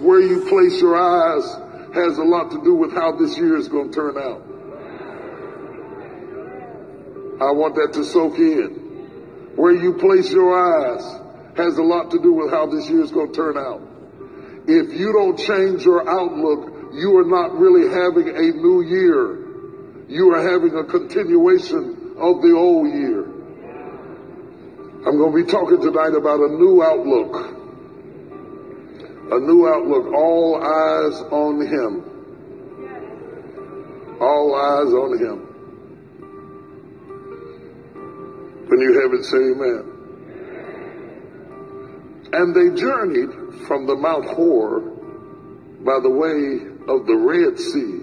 Where you place your eyes has a lot to do with how this year is going to turn out. I want that to soak in. Where you place your eyes has a lot to do with how this year is going to turn out. If you don't change your outlook, you are not really having a new year. You are having a continuation of the old year. I'm going to be talking tonight about a new outlook. A new outlook. All eyes on Him. All eyes on Him. When you have it, say amen. And they journeyed from the Mount Hor by the way of the Red Sea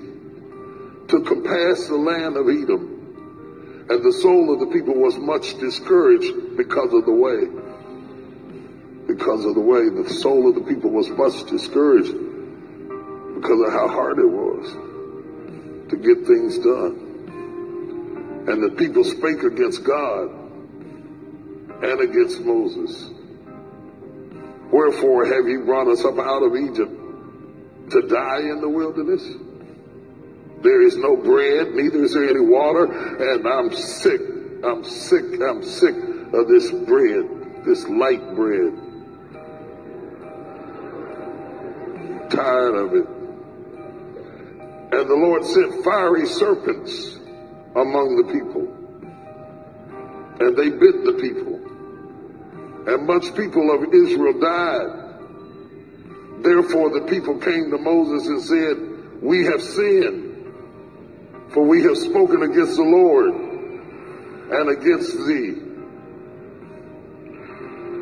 to compass the land of Edom. And the soul of the people was much discouraged because of the way. Because of the way, the soul of the people was much discouraged because of how hard it was to get things done. And the people spake against God and against Moses. Wherefore have ye brought us up out of Egypt to die in the wilderness? There is no bread, neither is there any water, and I'm sick. I'm sick. I'm sick of this bread, this light bread. Tired of it. And the Lord sent fiery serpents among the people, and they bit the people, and much people of Israel died. Therefore the people came to Moses and said, We have sinned, for we have spoken against the Lord and against thee.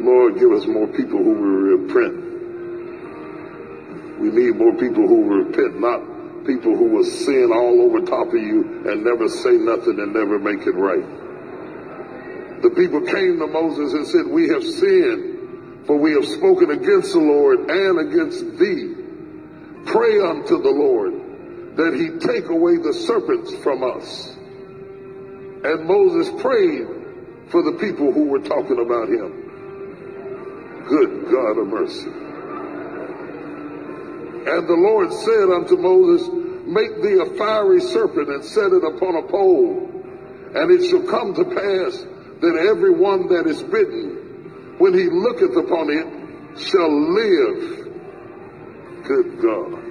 Lord, give us more people who will repent. We need more people who repent, not people who will sin all over top of you and never say nothing and never make it right. The people came to Moses and said, We have sinned for we have spoken against the Lord and against thee. Pray unto the Lord that he take away the serpents from us. And Moses prayed for the people who were talking about him. Good God of mercy. And the Lord said unto Moses, Make thee a fiery serpent and set it upon a pole. And it shall come to pass that every one that is bitten when he looketh upon it, shall live. Good God.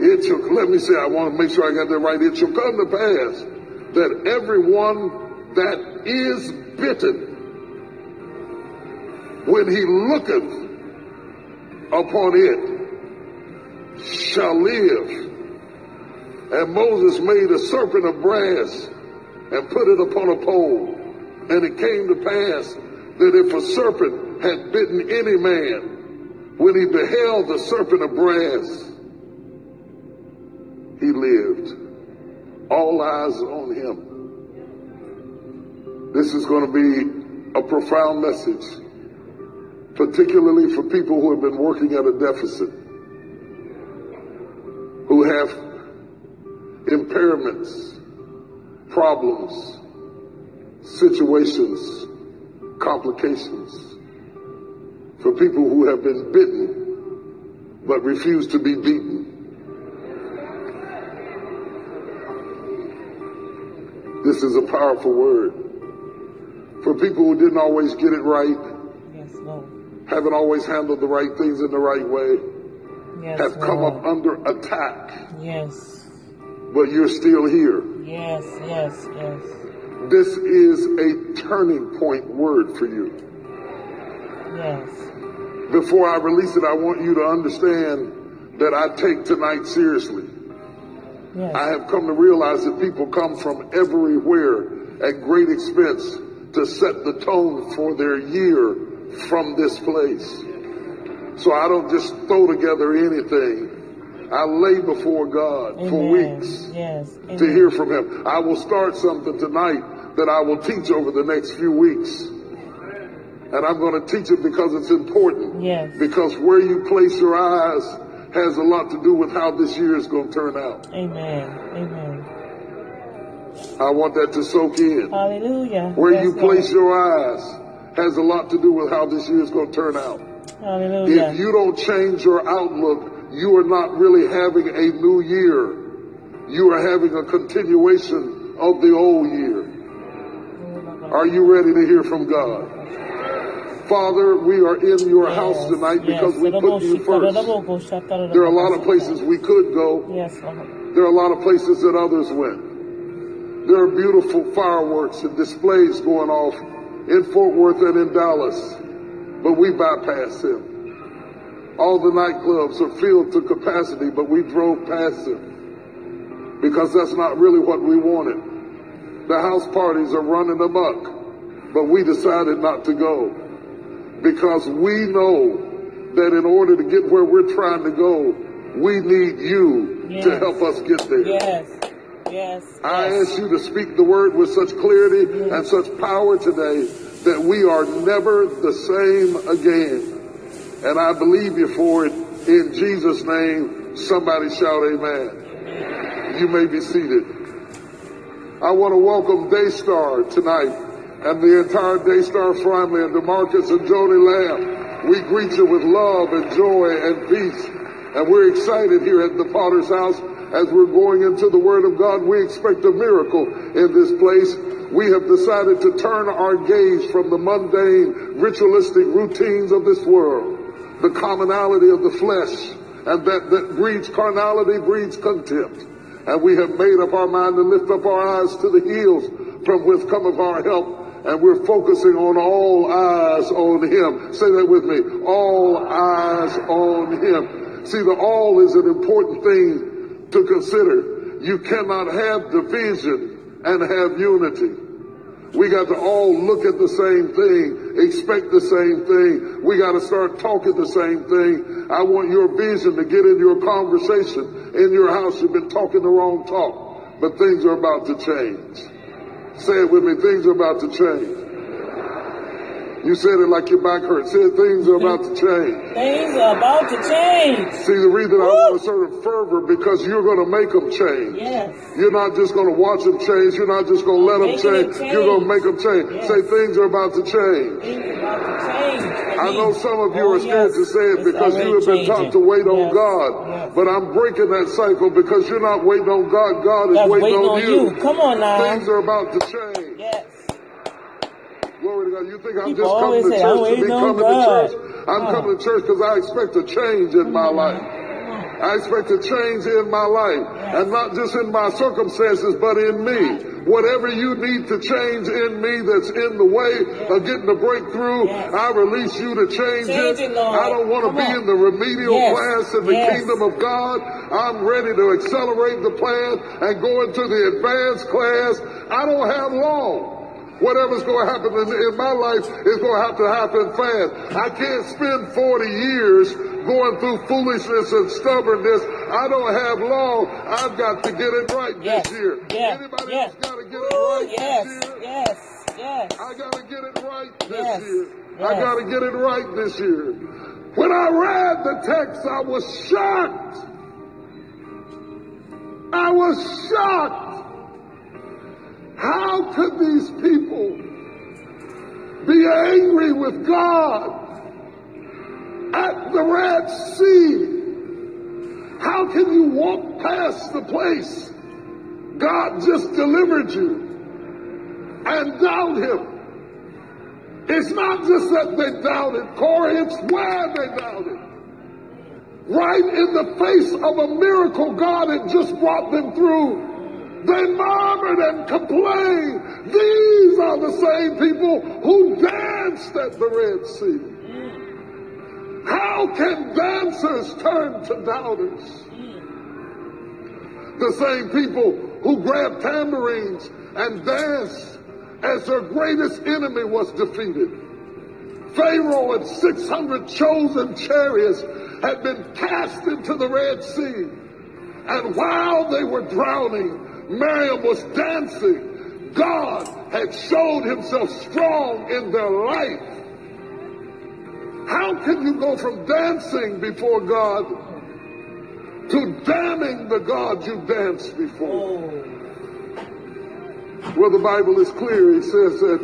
It shall, let me say, I want to make sure I got that right. It shall come to pass that everyone that is bitten, when he looketh upon it, shall live. And Moses made a serpent of brass and put it upon a pole. And it came to pass that if a serpent had bitten any man, when he beheld the serpent of brass, he lived. All eyes on him. This is going to be a profound message, particularly for people who have been working at a deficit, impairments, problems, situations, complications for people who have been bitten but refuse to be beaten. This is a powerful word. For people who didn't always get it right, Yes, Lord. haven't always handled the right things in the right way, Yes, have come Lord. up under attack, Yes. But you're still here. Yes, yes, yes. This is a turning point word for you. Yes. Before I release it, I want you to understand that I take tonight seriously. Yes. I have come to realize that people come from everywhere at great expense to set the tone for their year from this place. So I don't just throw together anything. I lay before God for weeks Yes. to hear from Him. I will start something tonight that I will teach over the next few weeks. And I'm going to teach it because it's important. Yes. Because where you place your eyes has a lot to do with how this year is going to turn out. Amen. Amen. I want that to soak in. Hallelujah. Where Yes, you place your eyes has a lot to do with how this year is going to turn out. Hallelujah. If you don't change your outlook, you are not really having a new year. You are having a continuation of the old year. Are you ready to hear from God? Father, we are in your house tonight because we put you first. There are a lot of places we could go. Yes. There are a lot of places that others went. There are beautiful fireworks and displays going off in Fort Worth and in Dallas, but we bypass them. All the nightclubs are filled to capacity, but we drove past them because that's not really what we wanted. The house parties are running amok, but we decided not to go because we know that in order to get where we're trying to go, we need you to help us get there. Yes. Yes. I yes. ask you to speak the word with such clarity and such power today that we are never the same again. And I believe you for it in Jesus' name. Somebody shout amen. You may be seated. I want to welcome Daystar tonight and the entire Daystar family and Demarcus and Joni Lamb. We greet you with love and joy and peace. And we're excited here at the Potter's House as we're going into the Word of God. We expect a miracle in this place. We have decided to turn our gaze from the mundane, ritualistic routines of this world, the commonality of the flesh, and that, that breeds carnality, breeds contempt. And we have made up our mind to lift up our eyes to the hills from whence cometh our help. And we're focusing on all eyes on him. Say that with me. All eyes on him. See, the all is an important thing to consider. You cannot have division and have unity. We got to all look at the same thing, expect the same thing. We got to start talking the same thing. I want your vision to get in your conversation in your house. You've been talking the wrong talk, but things are about to change. Say it with me. Things are about to change. You said it like your back hurts. Say it, things are about to change. Things are about to change. See, the reason I Woo! want a certain fervor because you're going to make them change. Yes. You're not just going to watch them change. You're not just going to let them change. change. You're going to make them change. Yes. Say things are about to change. Things are about to change. I know some of you Oh, are scared yes. to say it It's because you have been taught to changing. wait on God. Yes. But I'm breaking that cycle because you're not waiting on God. God is waiting, waiting on, on you. you. Come on now. Things are about to change. Yes. Glory to God. You think I'm People just coming to say, church "I'm to be coming to church. I'm Oh. coming to church because I expect a change in my life. I expect a change in my life. And not just in my circumstances, but in me. Whatever you need to change in me that's in the way of getting a breakthrough, Yes. I release you to change, Change it, Lord. I don't want to be on. in the remedial Yes. class in the Yes. kingdom of God. I'm ready to accelerate the plan and go into the advanced class. I don't have long. Whatever's going to happen in, in my life is going to have to happen fast. I can't spend 40 years going through foolishness and stubbornness. I don't have long. I've got to get it right Yes. this year. Yeah. Anybody else got to get it right yes. this year? Yes. Yes. I got to get it right this Yes. year. I got to get it right this year. When I read the text, I was shocked. I was shocked. How could these people be angry with God at the Red Sea? How can you walk past the place God just delivered you and doubt Him? It's not just that they doubted, Corey, it's where they doubted. Right in the face of a miracle God had just brought them through. They murmured and complained. These are the same people who danced at the Red Sea. How can dancers turn to doubters? The same people who grabbed tambourines and danced as their greatest enemy was defeated. Pharaoh and 600 chosen chariots had been cast into the Red Sea. And while they were drowning, Miriam was dancing. God had showed himself strong in their life. How can you go from dancing before God to damning the God you danced before? Oh. Well, the Bible is clear. It says that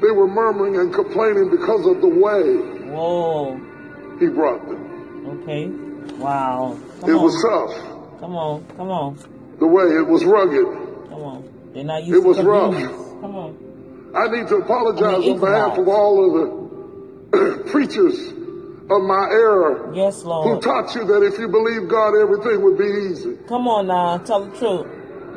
they were murmuring and complaining because of the way Whoa. he brought them. Okay. Wow. Come It on. was tough. Come on. Come on. The way it was rugged. Come on. They're not used It to was rough. Come on. I need to apologize I mean, on behalf of all of the preachers of my era Yes, Lord. who taught you that if you believe God, everything would be easy. Come on now. Tell the truth.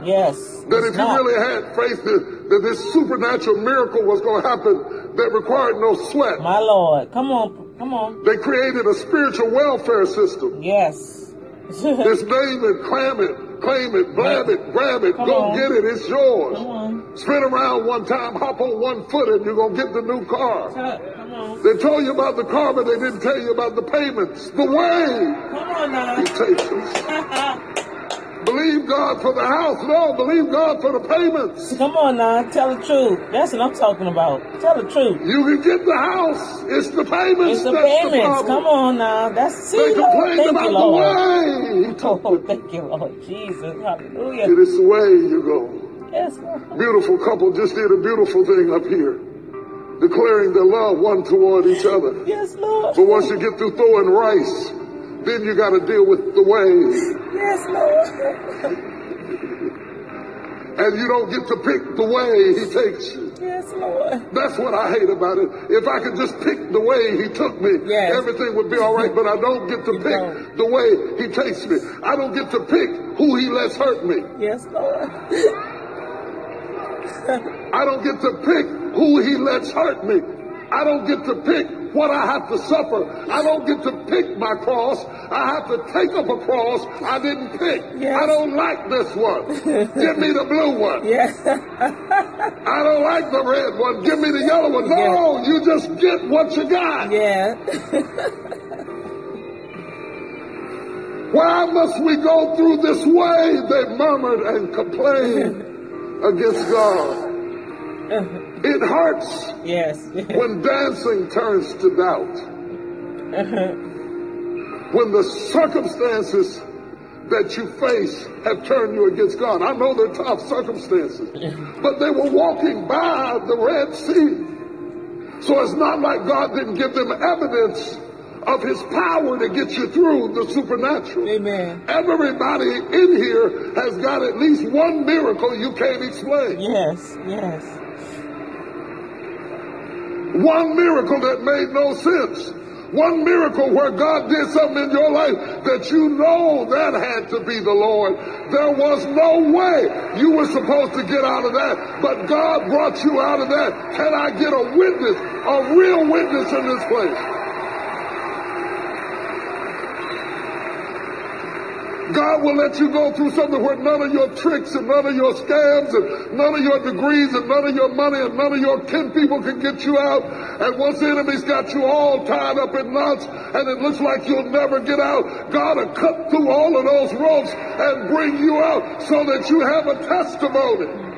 Yes. That It's if you really had faith that, that this supernatural miracle was going to happen that required no sweat, My Lord. Come on. Come on. they created a spiritual welfare system. Yes. this name it, clam it, claim it, blab it, grab it, Come go on. get it, it's yours. Come on. Spin around one time, hop on one foot, and you're going to get the new car. Come on. They told you about the car, but they didn't tell you about the payments. The way Come on now. He takes us. Believe God for the house. No, believe God for the payments. Come on now. Tell the truth. That's what I'm talking about. Tell the truth. You can get the house. It's the payments. It's the that's payments. problem. Come on now. That's see, They complained Thank about you, the Lord. way. Oh, thank you, Lord Jesus. Hallelujah. It's the way you go. Yes, Lord. Beautiful couple just did a beautiful thing up here, declaring their love one toward each other. Yes, Lord. But once you get through throwing rice, then you got to deal with the way. Yes, Lord. And you don't get to pick the way he takes you. Yes, Lord. That's what I hate about it. If I could just pick the way he took me, Yes. everything would be all right. But I don't get to pick don't. the way he takes me. I don't get to pick who he lets hurt me. Yes, Lord. I don't get to pick who he lets hurt me. I don't get to pick what I have to suffer. I don't get to pick my cross. I have to take up a cross I didn't pick. Yes. I don't like this one. Give me the blue one. Yes. I don't like the red one. Give me the yellow one. No, you just get what you got. yeah. Why must we go through this way? They murmured and complained against God. Uh-huh. It hurts yes. when dancing turns to doubt. Uh-huh. When the circumstances that you face have turned you against God. I know they're tough circumstances, but they were walking by the Red Sea. So it's not like God didn't give them evidence of his power to get you through the supernatural. Amen. Everybody in here has got at least one miracle you can't explain. Yes. Yes. One miracle that made no sense. One miracle where God did something in your life that you know that had to be the Lord. There was no way you were supposed to get out of that, but God brought you out of that. Can I get a witness, a real witness in this place? God will let you go through something where none of your tricks and none of your scams and none of your degrees and none of your money and none of your kin people can get you out. And once the enemy's got you all tied up in knots and it looks like you'll never get out, God will cut through all of those ropes and bring you out so that you have a testimony.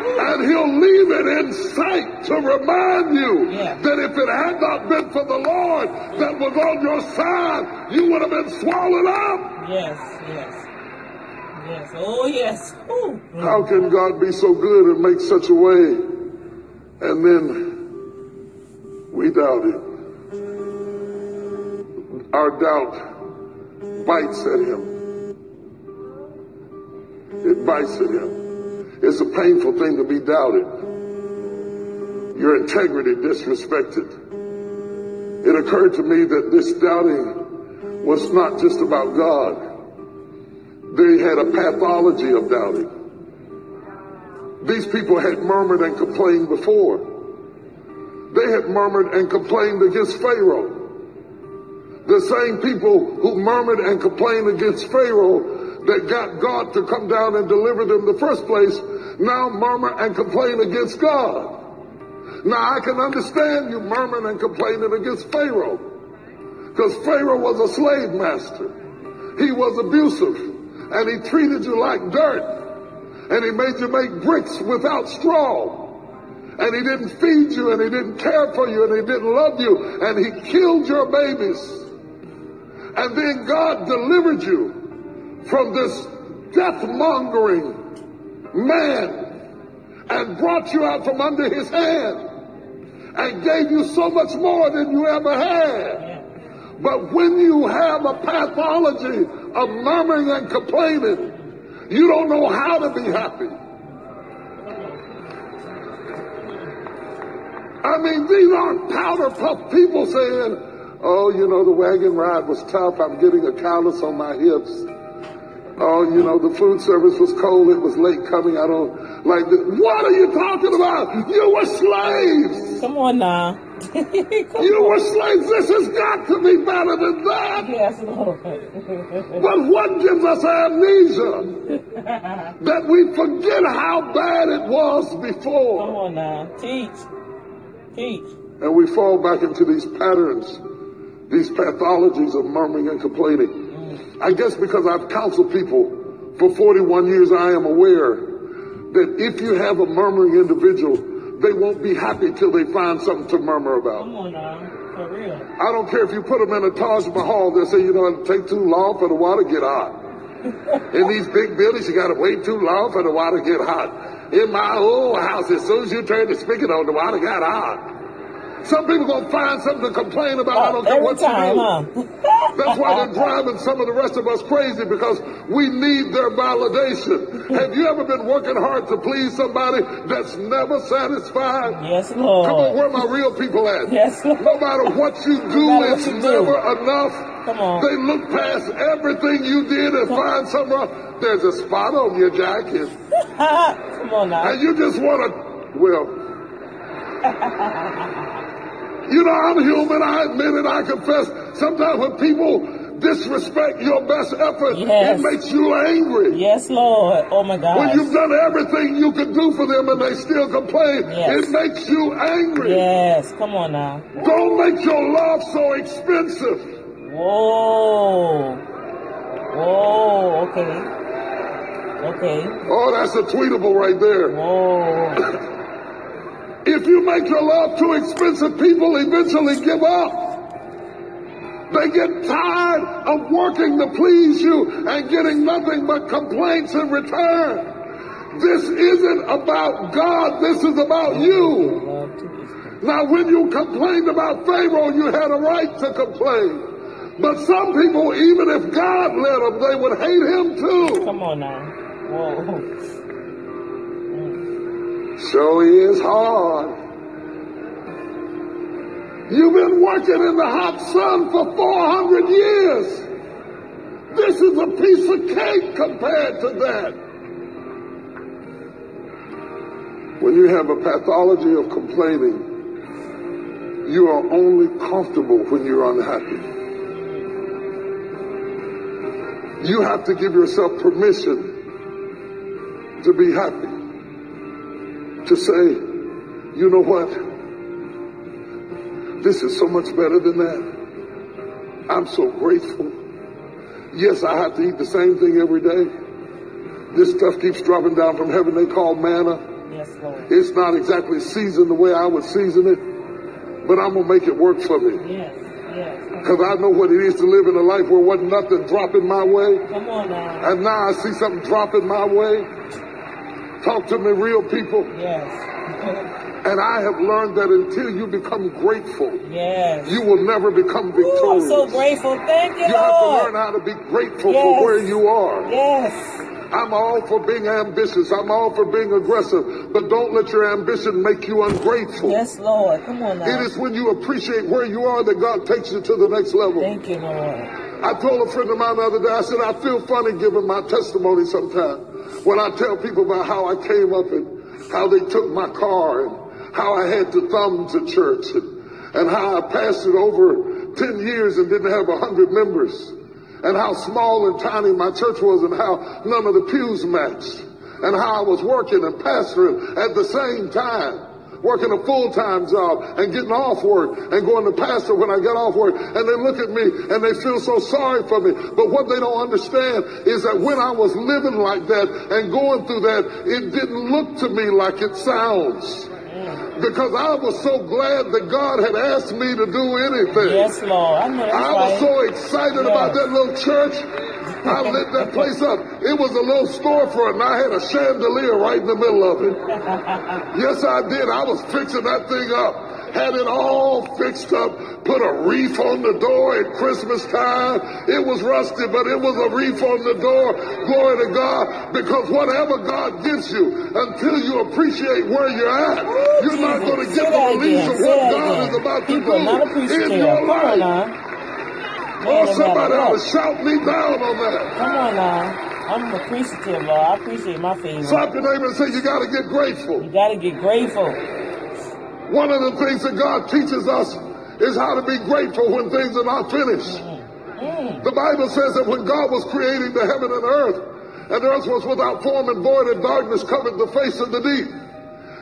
And he'll leave it in sight to remind you Yeah. that if it had not been for the Lord that was on your side, you would have been swallowed up. Yes. Yes. Yes. Oh, yes. Ooh. How can God be so good and make such a way? And then we doubt it. Our doubt bites at him. It bites at him. It's a painful thing to be doubted. Your integrity disrespected. It occurred to me that this doubting was not just about God. They had a pathology of doubting. These people had murmured and complained before. They had murmured and complained against Pharaoh. The same people who murmured and complained against Pharaoh that got God to come down and deliver them in the first place now murmur and complain against God. Now I can understand you murmuring and complaining against Pharaoh because Pharaoh was a slave master. He was abusive and he treated you like dirt and he made you make bricks without straw. And he didn't feed you and he didn't care for you and he didn't love you and he killed your babies. And then God delivered you from this death mongering man and brought you out from under his hand and gave you so much more than you ever had. But when you have a pathology of murmuring and complaining, you don't know how to be happy. I mean, these aren't powder puff people saying, oh, you know, the wagon ride was tough. I'm getting a callus on my hips. Oh, you know, the food service was cold. It was late coming. I don't like this. What are you talking about? You were slaves. Come on now. you were slaves. This has got to be better than that. Yes, Lord. but what gives us amnesia? that we forget how bad it was before. Come on now. Teach. Teach. And we fall back into these patterns, these pathologies of murmuring and complaining. I guess because I've counseled people for 41 years, I am aware that if you have a murmuring individual, they won't be happy till they find something to murmur about. Come on now, for real. I don't care if you put them in a Taj Mahal, they'll say, you know, it'll take too long for the water to get hot. in these big buildings, you gotta wait too long for the water to get hot. In my old house, as soon as you turn the spigot on, the water got hot. Some people gonna find something to complain about. I don't care what time, you do. Huh? That's why they're driving some of the rest of us crazy because we need their validation. Have you ever been working hard to please somebody that's never satisfied? Yes, Lord. Come on, where are my real people at? Yes, Lord. No matter what you do, no it's you never do. enough. Come on. They look past everything you did and Come find something wrong. There's a spot on your jacket. Come on now. And you just want to, well. You know, I'm human. I admit it. I confess. Sometimes when people disrespect your best effort, yes. it makes you angry. Yes, Lord. Oh my God. When you've done everything you could do for them and they still complain, yes. it makes you angry. Yes. Come on now. Don't make your love so expensive. Whoa. Whoa. Okay. Okay. Oh, that's a tweetable right there. Whoa. If you make your love too expensive, people eventually give up. They get tired of working to please you and getting nothing but complaints in return. This isn't about God, this is about you. Now, when you complained about Pharaoh, you had a right to complain. But some people, even if God let them, they would hate him too. Come on now. Whoa. So is hard. You've been working in the hot sun for 400 years. This is a piece of cake compared to that. When you have a pathology of complaining, you are only comfortable when you're unhappy. You have to give yourself permission to be happy to say, you know what? This is so much better than that. I'm so grateful. Yes, I have to eat the same thing every day. This stuff keeps dropping down from heaven. They call manna. Yes, Lord. It's not exactly seasoned the way I would season it, but I'm going to make it work for me. Yes. Because I know what it is to live in a life where wasn't nothing dropping my way. Come on now. And now I see something dropping my way. Talk to me, real people. Yes. and I have learned that until you become grateful, yes. you will never become victorious. Ooh, I'm so grateful. Thank you, You Lord. have to learn how to be grateful yes. for where you are. Yes. I'm all for being ambitious. I'm all for being aggressive. But don't let your ambition make you ungrateful. Yes, Lord. Come on now. It is when you appreciate where you are that God takes you to the next level. Thank you, Lord. I told a friend of mine the other day, I said, I feel funny giving my testimony sometimes when I tell people about how I came up and how they took my car and how I had to thumb to church and, and how I passed it over 10 years and didn't have 100 members and how small and tiny my church was and how none of the pews matched and how I was working and pastoring at the same time working a full-time job and getting off work and going to pastor when I get off work. And they look at me and they feel so sorry for me. But what they don't understand is that when I was living like that and going through that, it didn't look to me like it sounds. Because I was so glad that God had asked me to do anything. Yes, Lord. I, know I was right. so excited Yes. about that little church. I lit that place up. It was a little storefront, and I had a chandelier right in the middle of it. Yes, I did. I was fixing that thing up. had it all fixed up, put a wreath on the door at Christmas time. It was rusty, but it was a wreath on the door. Glory to God. Because whatever God gives you, until you appreciate where you're at, you're not going to get the release of what God is about to do in your life. Oh, somebody ought to shout me down on that. Come on now. I'm appreciative, Lord. I appreciate my favor. Slap your neighbor and say, you got to get grateful. You got to get grateful. One of the things that God teaches us is how to be grateful when things are not finished. Mm. The Bible says that when God was creating the heaven and earth, and the earth was without form and void, and darkness covered the face of the deep.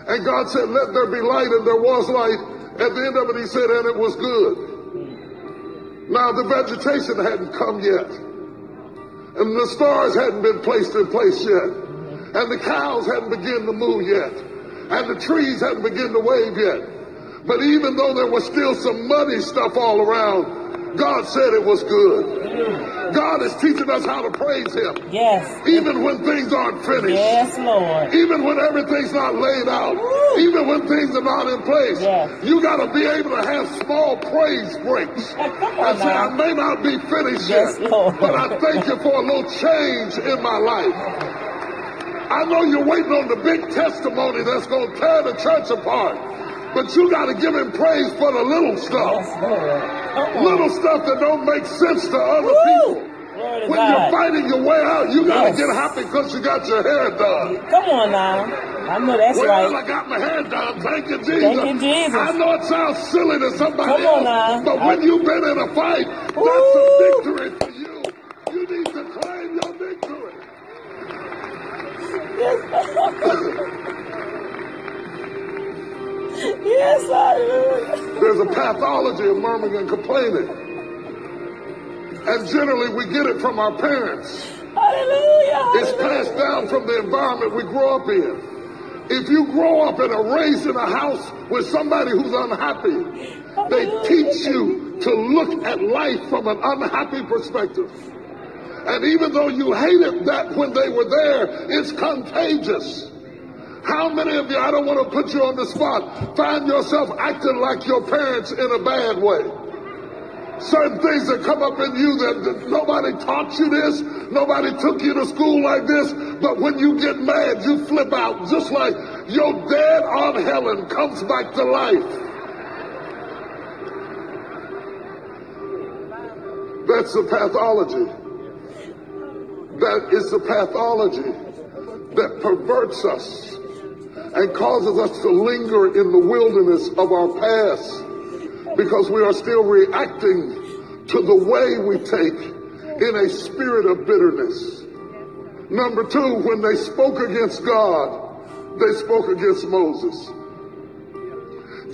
And God said, Let there be light, and there was light. At the end of it, He said, And it was good. Now, the vegetation hadn't come yet, and the stars hadn't been placed in place yet, and the cows hadn't begun to move yet. And the trees hadn't begun to wave yet. But even though there was still some muddy stuff all around, God said it was good. God is teaching us how to praise Him. Yes. Even when things aren't finished. Yes, Lord. Even when everything's not laid out. Woo. Even when things are not in place. Yes. You got to be able to have small praise breaks. and say, I may not be finished yes, yet, Lord. but I thank you for a little change in my life. I know you're waiting on the big testimony that's going to tear the church apart. But you got to give him praise for the little stuff. Yes, little stuff that don't make sense to other Woo! people. When God. you're fighting your way out, you got to yes. get happy because you got your hair done. Come on now. I know that's well, right. I got my hair done. Thank you, Jesus. Thank you, Jesus. I know it sounds silly to somebody Come else, on now. but I... when you've been in a fight, Ooh. that's a victory yes, hallelujah. There's a pathology of murmuring and complaining. And generally we get it from our parents. Hallelujah. It's passed down from the environment we grow up in. If you grow up and are raised in a house with somebody who's unhappy, they teach you to look at life from an unhappy perspective. And even though you hated that when they were there, it's contagious. How many of you, I don't want to put you on the spot, find yourself acting like your parents in a bad way? Certain things that come up in you that, that nobody taught you this, nobody took you to school like this, but when you get mad, you flip out, just like your dead Aunt Helen comes back to life. That's the pathology that is the pathology that perverts us and causes us to linger in the wilderness of our past because we are still reacting to the way we take in a spirit of bitterness. Number two, when they spoke against God, they spoke against Moses.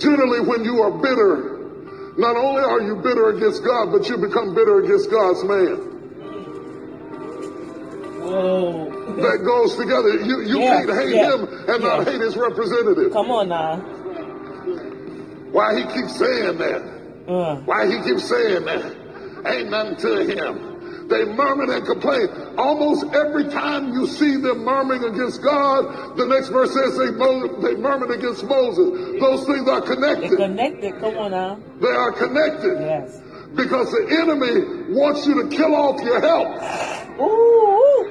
Generally, when you are bitter, not only are you bitter against God, but you become bitter against God's man. Whoa. That goes together. You you Yeah, can't hate yeah, him and not hate his representative. Come on now. Why he keeps saying that? Uh, Why he keeps saying that? Ain't nothing to him. They murmur and complain. Almost every time you see them murmuring against God, the next verse says they, they murmured against Moses. Those things are they're connected. connected. Come on now. They are connected. Yes. Because the enemy wants you to kill off your help. Ooh. Uh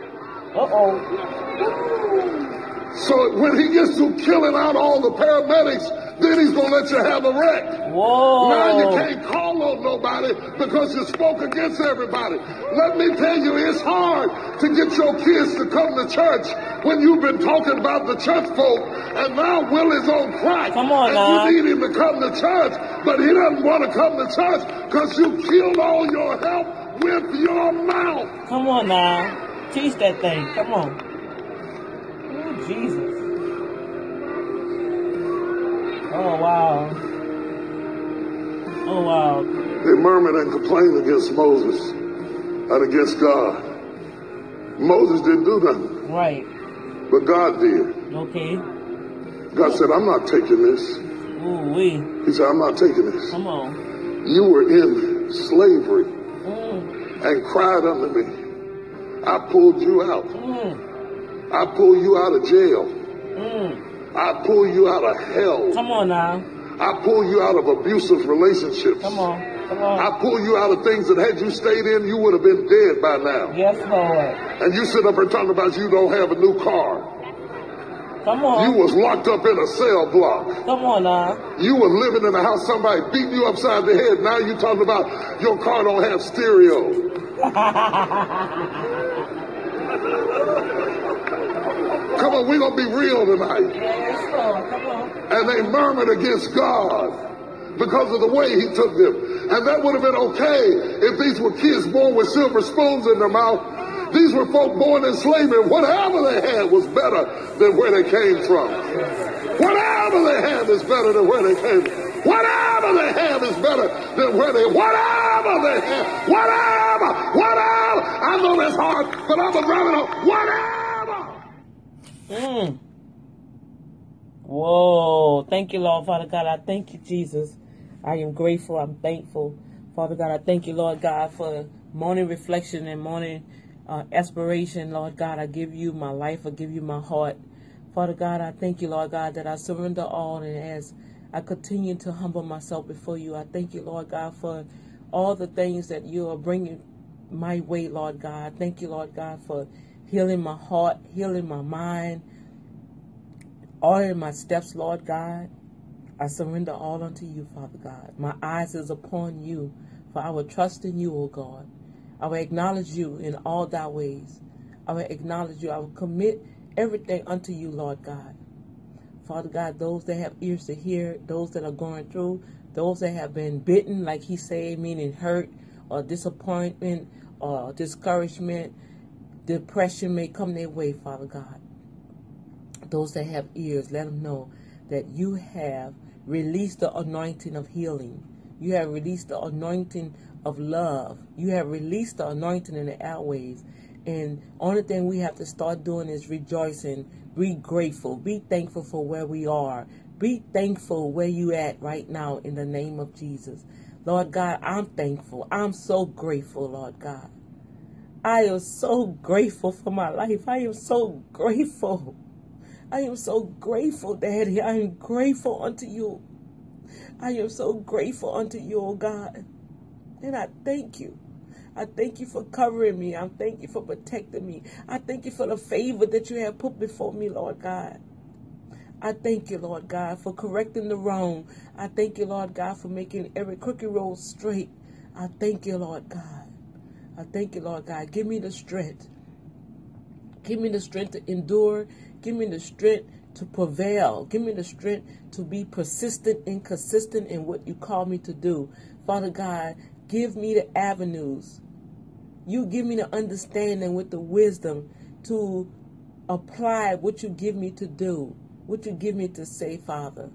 oh. So when he gets to killing out all the paramedics, then he's going to let you have a wreck. Whoa. Now you can't call on nobody because you spoke against everybody. Let me tell you, it's hard to get your kids to come to church when you've been talking about the church folk and now Willie's on crack. Come on and now. you need him to come to church, but he doesn't want to come to church because you killed all your help with your mouth. Come on now. Teach that thing. Come on. Oh, Jesus. Oh, wow. Oh, wow. They murmured and complained against Moses and against God. Moses didn't do nothing, Right. but God did. Okay. God said, I'm not taking this. Ooh, wee. He said, I'm not taking this. Come on. You were in slavery Mm, and cried unto me. I pulled you out. mm, I pulled you out of jail. mm. I pulled you out of hell. Come on now. I pull you out of abusive relationships. Come on. Come on. I pull you out of things that had you stayed in, you would have been dead by now. Yes, Lord. And you sit up and talk about you don't have a new car. Come on. You was locked up in a cell block. Come on now. You were living in a house, somebody beat you upside the head. Now you talking about your car don't have stereo. Come on, we gonna be real tonight. Yes, Lord. Come on. And they murmured against God because of the way he took them. And that would have been okay if these were kids born with silver spoons in their mouth. These were folk born in slavery. Whatever they had was better than where they came from. Whatever they had is better than where they came from. Whatever they have is better than where they, whatever they have, whatever, whatever. I know that's hard, but I'm a driving on, whatever. Mm. Whoa. Thank you, Lord, Father God. I thank you, Jesus. I am grateful. I'm thankful. Father God, I thank you, Lord God, for morning reflection and morning uh, aspiration. Lord God, I give you my life. I give you my heart. Father God, I thank you, Lord God, that I surrender all. And as I continue to humble myself before you, I thank you, Lord God, for all the things that you are bringing my way, Lord God. Thank you, Lord God, for healing my heart, healing my mind, ordering my steps, Lord God. I surrender all unto you, Father God. My eyes is upon you, for I will trust in you, O God. I will acknowledge you in all thy ways. I will acknowledge you. I will commit everything unto you, Lord God. Father God, those that have ears to hear, those that are going through, those that have been bitten, like he said, meaning hurt or disappointment or discouragement, depression may come their way, Father God. Those that have ears, let them know that you have released the anointing of healing. You have released the anointing of love. You have released the anointing in the airways. And only thing we have to start doing is rejoicing, be grateful, be thankful for where we are. Be thankful where you at right now in the name of Jesus. Lord God, I'm thankful. I'm so grateful, Lord God. I am so grateful for my life. I am so grateful. I am so grateful, Daddy. I am grateful unto you. I am so grateful unto you, oh God. And I thank you. I thank you for covering me. I thank you for protecting me. I thank you for the favor that you have put before me, Lord God. I thank you, Lord God, for correcting the wrong. I thank you, Lord God, for making every crooked road straight. I thank you, Lord God. I thank you, Lord God. Give me the strength. Give me the strength to endure. Give me the strength to prevail. Give me the strength to be persistent and consistent in what you call me to do. Father God, give me the avenues. You give me the understanding with the wisdom to apply what you give me to do, what you give me to say, Father.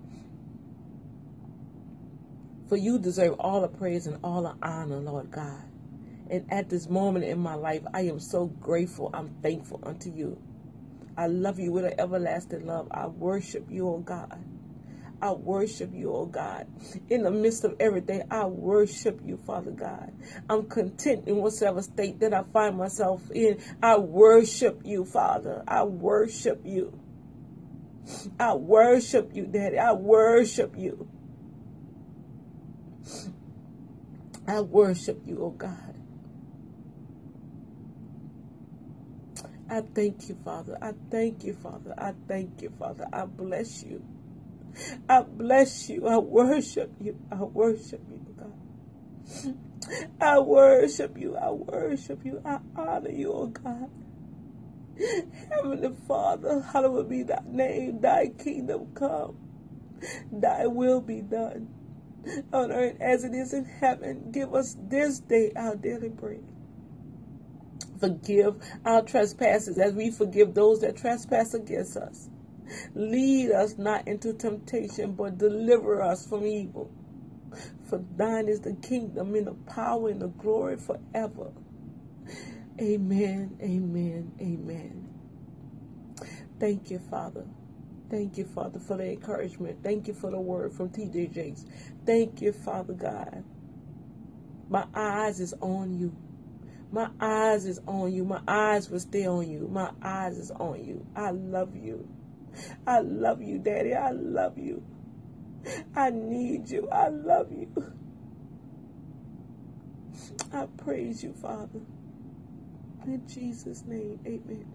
For you deserve all the praise and all the honor, Lord God. And at this moment in my life, I am so grateful. I'm thankful unto you. I love you with an everlasting love. I worship you, oh God. I worship you, oh God. In the midst of everything, I worship you, Father God. I'm content in whatever state that I find myself in. I worship you, Father. I worship you. I worship you, Daddy. I worship you. I worship you, oh God. I thank you, Father. I thank you, Father. I thank you, Father. I bless you. I bless you. I worship you. I worship you, God. I worship you. I worship you. I honor you, oh God. Heavenly Father, hallowed be thy name. Thy kingdom come. Thy will be done on earth as it is in heaven. Give us this day our daily bread forgive our trespasses as we forgive those that trespass against us. Lead us not into temptation, but deliver us from evil. For thine is the kingdom and the power and the glory forever. Amen, amen, amen. Thank you, Father. Thank you, Father, for the encouragement. Thank you for the word from TJ Jakes. Thank you, Father God. My eyes is on you. My eyes is on you. My eyes will stay on you. My eyes is on you. I love you. I love you, Daddy. I love you. I need you. I love you. I praise you, Father. In Jesus' name, amen.